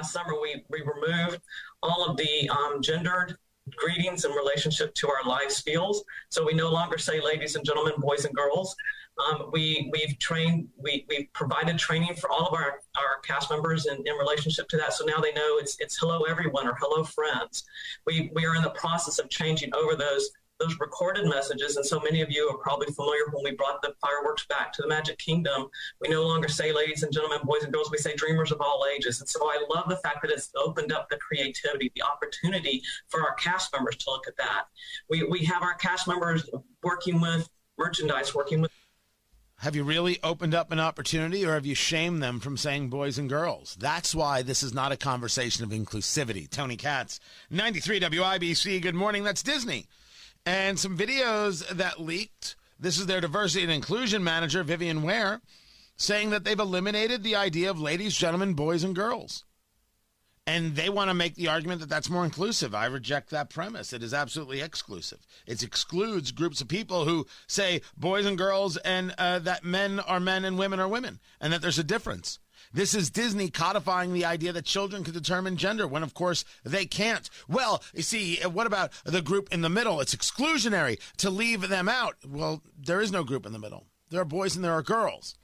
last summer we, we removed all of the um, gendered greetings in relationship to our live spiels. So we no longer say ladies and gentlemen, boys and girls. Um, we we've trained we we've provided training for all of our our cast members in, in relationship to that. So now they know it's it's hello everyone or hello friends. We we are in the process of changing over those those recorded messages. And so many of you are probably familiar when we brought the fireworks back to the Magic Kingdom. We no longer say ladies and gentlemen, boys and girls, we say dreamers of all ages. And so I love the fact that it's opened up the creativity, the opportunity for our cast members to look at that. We, we have our cast members working with merchandise, working with have you really opened up an opportunity or have you shamed them from saying boys and girls? That's why this is not a conversation of inclusivity. Tony Katz, 93 WIBC. Good morning. That's Disney and some videos that leaked. This is their diversity and inclusion manager, Vivian Ware, saying that they've eliminated the idea of ladies, gentlemen, boys, and girls. And they want to make the argument that that's more inclusive. I reject that premise. It is absolutely exclusive. It excludes groups of people who say boys and girls and uh, that men are men and women are women and that there's a difference. This is Disney codifying the idea that children can determine gender when, of course, they can't. Well, you see, what about the group in the middle? It's exclusionary to leave them out. Well, there is no group in the middle. There are boys and there are girls.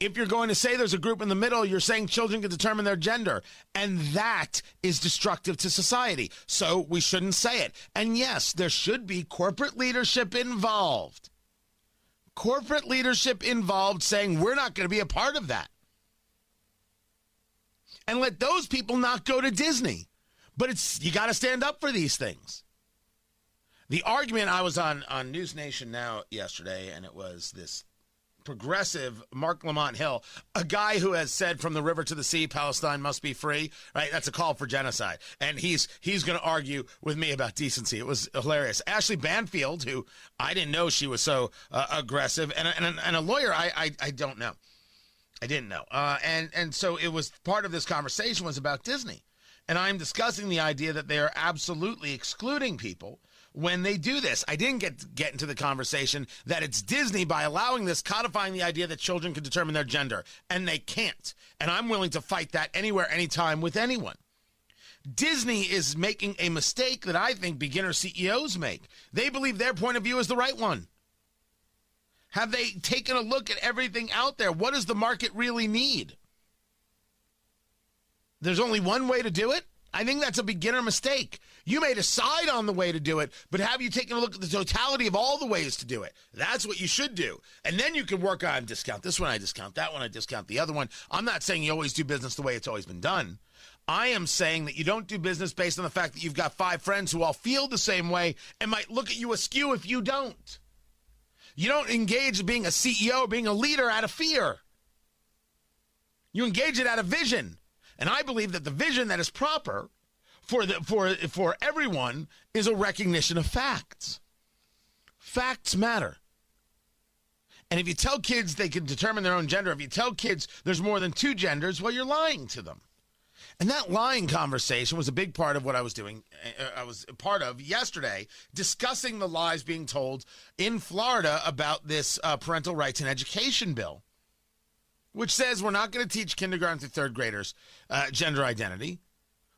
If you're going to say there's a group in the middle, you're saying children can determine their gender. And that is destructive to society. So we shouldn't say it. And yes, there should be corporate leadership involved. Corporate leadership involved saying we're not going to be a part of that and let those people not go to Disney. But it's you got to stand up for these things. The argument I was on on News Nation now yesterday, and it was this progressive Mark Lamont Hill, a guy who has said from the river to the sea, Palestine must be free. Right, that's a call for genocide, and he's he's going to argue with me about decency. It was hilarious. Ashley Banfield, who I didn't know she was so uh, aggressive, and, and and a lawyer I, I I don't know. I didn't know. Uh, and and so it was part of this conversation was about Disney. And I'm discussing the idea that they are absolutely excluding people when they do this. I didn't get get into the conversation that it's Disney by allowing this codifying the idea that children can determine their gender and they can't. And I'm willing to fight that anywhere anytime with anyone. Disney is making a mistake that I think beginner CEOs make. They believe their point of view is the right one. Have they taken a look at everything out there? What does the market really need? There's only one way to do it. I think that's a beginner mistake. You may decide on the way to do it, but have you taken a look at the totality of all the ways to do it? That's what you should do. And then you can work on discount this one, I discount that one, I discount the other one. I'm not saying you always do business the way it's always been done. I am saying that you don't do business based on the fact that you've got five friends who all feel the same way and might look at you askew if you don't. You don't engage being a CEO, being a leader out of fear. You engage it out of vision. And I believe that the vision that is proper for the for for everyone is a recognition of facts. Facts matter. And if you tell kids they can determine their own gender, if you tell kids there's more than two genders, well, you're lying to them. And that lying conversation was a big part of what I was doing. Uh, I was part of yesterday, discussing the lies being told in Florida about this uh, parental rights and education bill, which says we're not going to teach kindergarten through third graders uh, gender identity.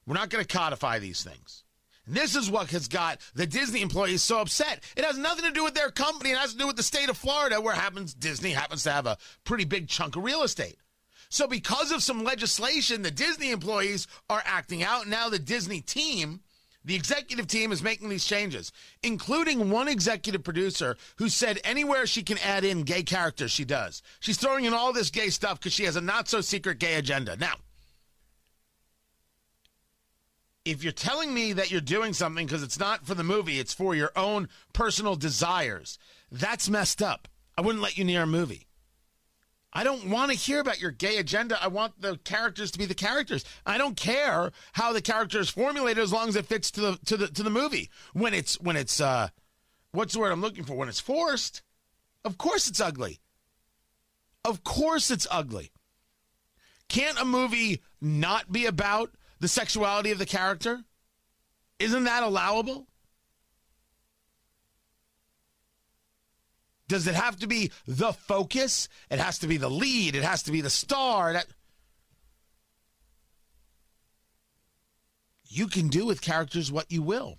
We're not going to codify these things. And this is what has got the Disney employees so upset. It has nothing to do with their company. It has to do with the state of Florida, where happens Disney happens to have a pretty big chunk of real estate. So, because of some legislation, the Disney employees are acting out. Now, the Disney team, the executive team, is making these changes, including one executive producer who said anywhere she can add in gay characters, she does. She's throwing in all this gay stuff because she has a not so secret gay agenda. Now, if you're telling me that you're doing something because it's not for the movie, it's for your own personal desires, that's messed up. I wouldn't let you near a movie. I don't want to hear about your gay agenda. I want the characters to be the characters. I don't care how the character is formulated as long as it fits to the to the to the movie. When it's when it's uh what's the word I'm looking for? When it's forced, of course it's ugly. Of course it's ugly. Can't a movie not be about the sexuality of the character? Isn't that allowable? Does it have to be the focus? It has to be the lead. It has to be the star. That... you can do with characters what you will.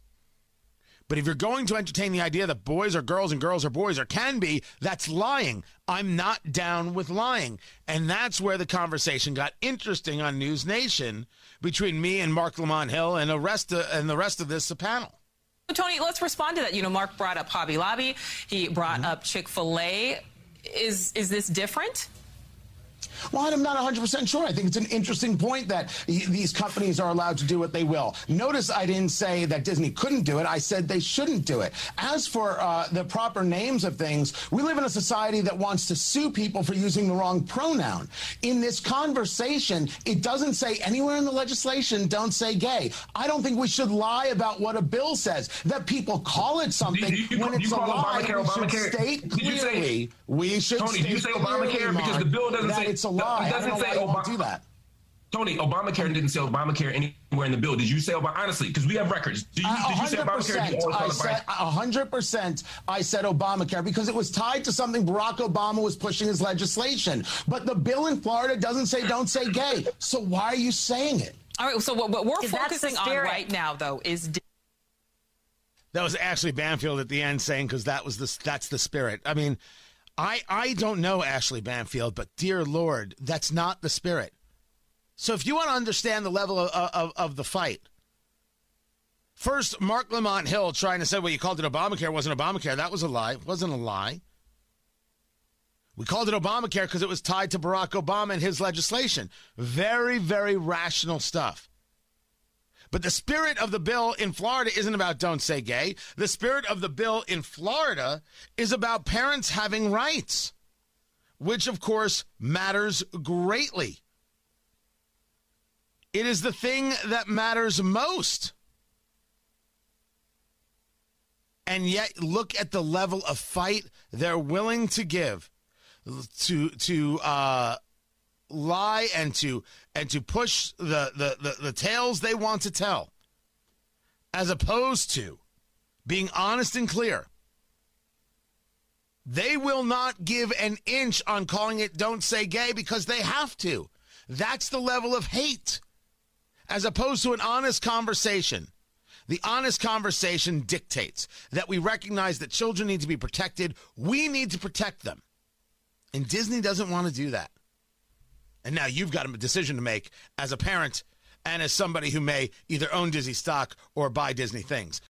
But if you're going to entertain the idea that boys are girls and girls are boys or can be, that's lying. I'm not down with lying. And that's where the conversation got interesting on News Nation between me and Mark Lamont Hill and the rest of, and the rest of this panel. Tony, let's respond to that. You know, Mark brought up Hobby Lobby. He brought mm-hmm. up Chick Fil A. Is is this different? Well, I'm not 100% sure. I think it's an interesting point that these companies are allowed to do what they will. Notice I didn't say that Disney couldn't do it. I said they shouldn't do it. As for uh, the proper names of things, we live in a society that wants to sue people for using the wrong pronoun. In this conversation, it doesn't say anywhere in the legislation, don't say gay. I don't think we should lie about what a bill says. That people call it something you, you, when it's a lie. Obamacare, we should state clearly. Say, we should Tony, did you say Obamacare? Because the bill doesn't say it's a lie. It doesn't say Obama. Do that. Tony, Obamacare didn't say Obamacare anywhere in the bill. Did you say Obama? Honestly, because we have records. Did you, did you say Obamacare? You I said, 100% I said Obamacare because it was tied to something Barack Obama was pushing his legislation. But the bill in Florida doesn't say don't say gay. So why are you saying it? All right, so what, what we're focusing on right now, though, is. That was Ashley Banfield at the end saying because that was the that's the spirit. I mean, I I don't know Ashley Banfield, but dear Lord, that's not the spirit. So if you want to understand the level of, of, of the fight, first Mark Lamont Hill trying to say, well, you called it Obamacare wasn't Obamacare. That was a lie. It wasn't a lie. We called it Obamacare because it was tied to Barack Obama and his legislation. Very, very rational stuff. But the spirit of the bill in Florida isn't about don't say gay. The spirit of the bill in Florida is about parents having rights, which of course matters greatly. It is the thing that matters most. And yet, look at the level of fight they're willing to give to to uh, lie and to and to push the, the, the, the tales they want to tell, as opposed to being honest and clear. They will not give an inch on calling it don't say gay because they have to. That's the level of hate. As opposed to an honest conversation. The honest conversation dictates that we recognize that children need to be protected. We need to protect them. And Disney doesn't want to do that. And now you've got a decision to make as a parent and as somebody who may either own Disney stock or buy Disney things.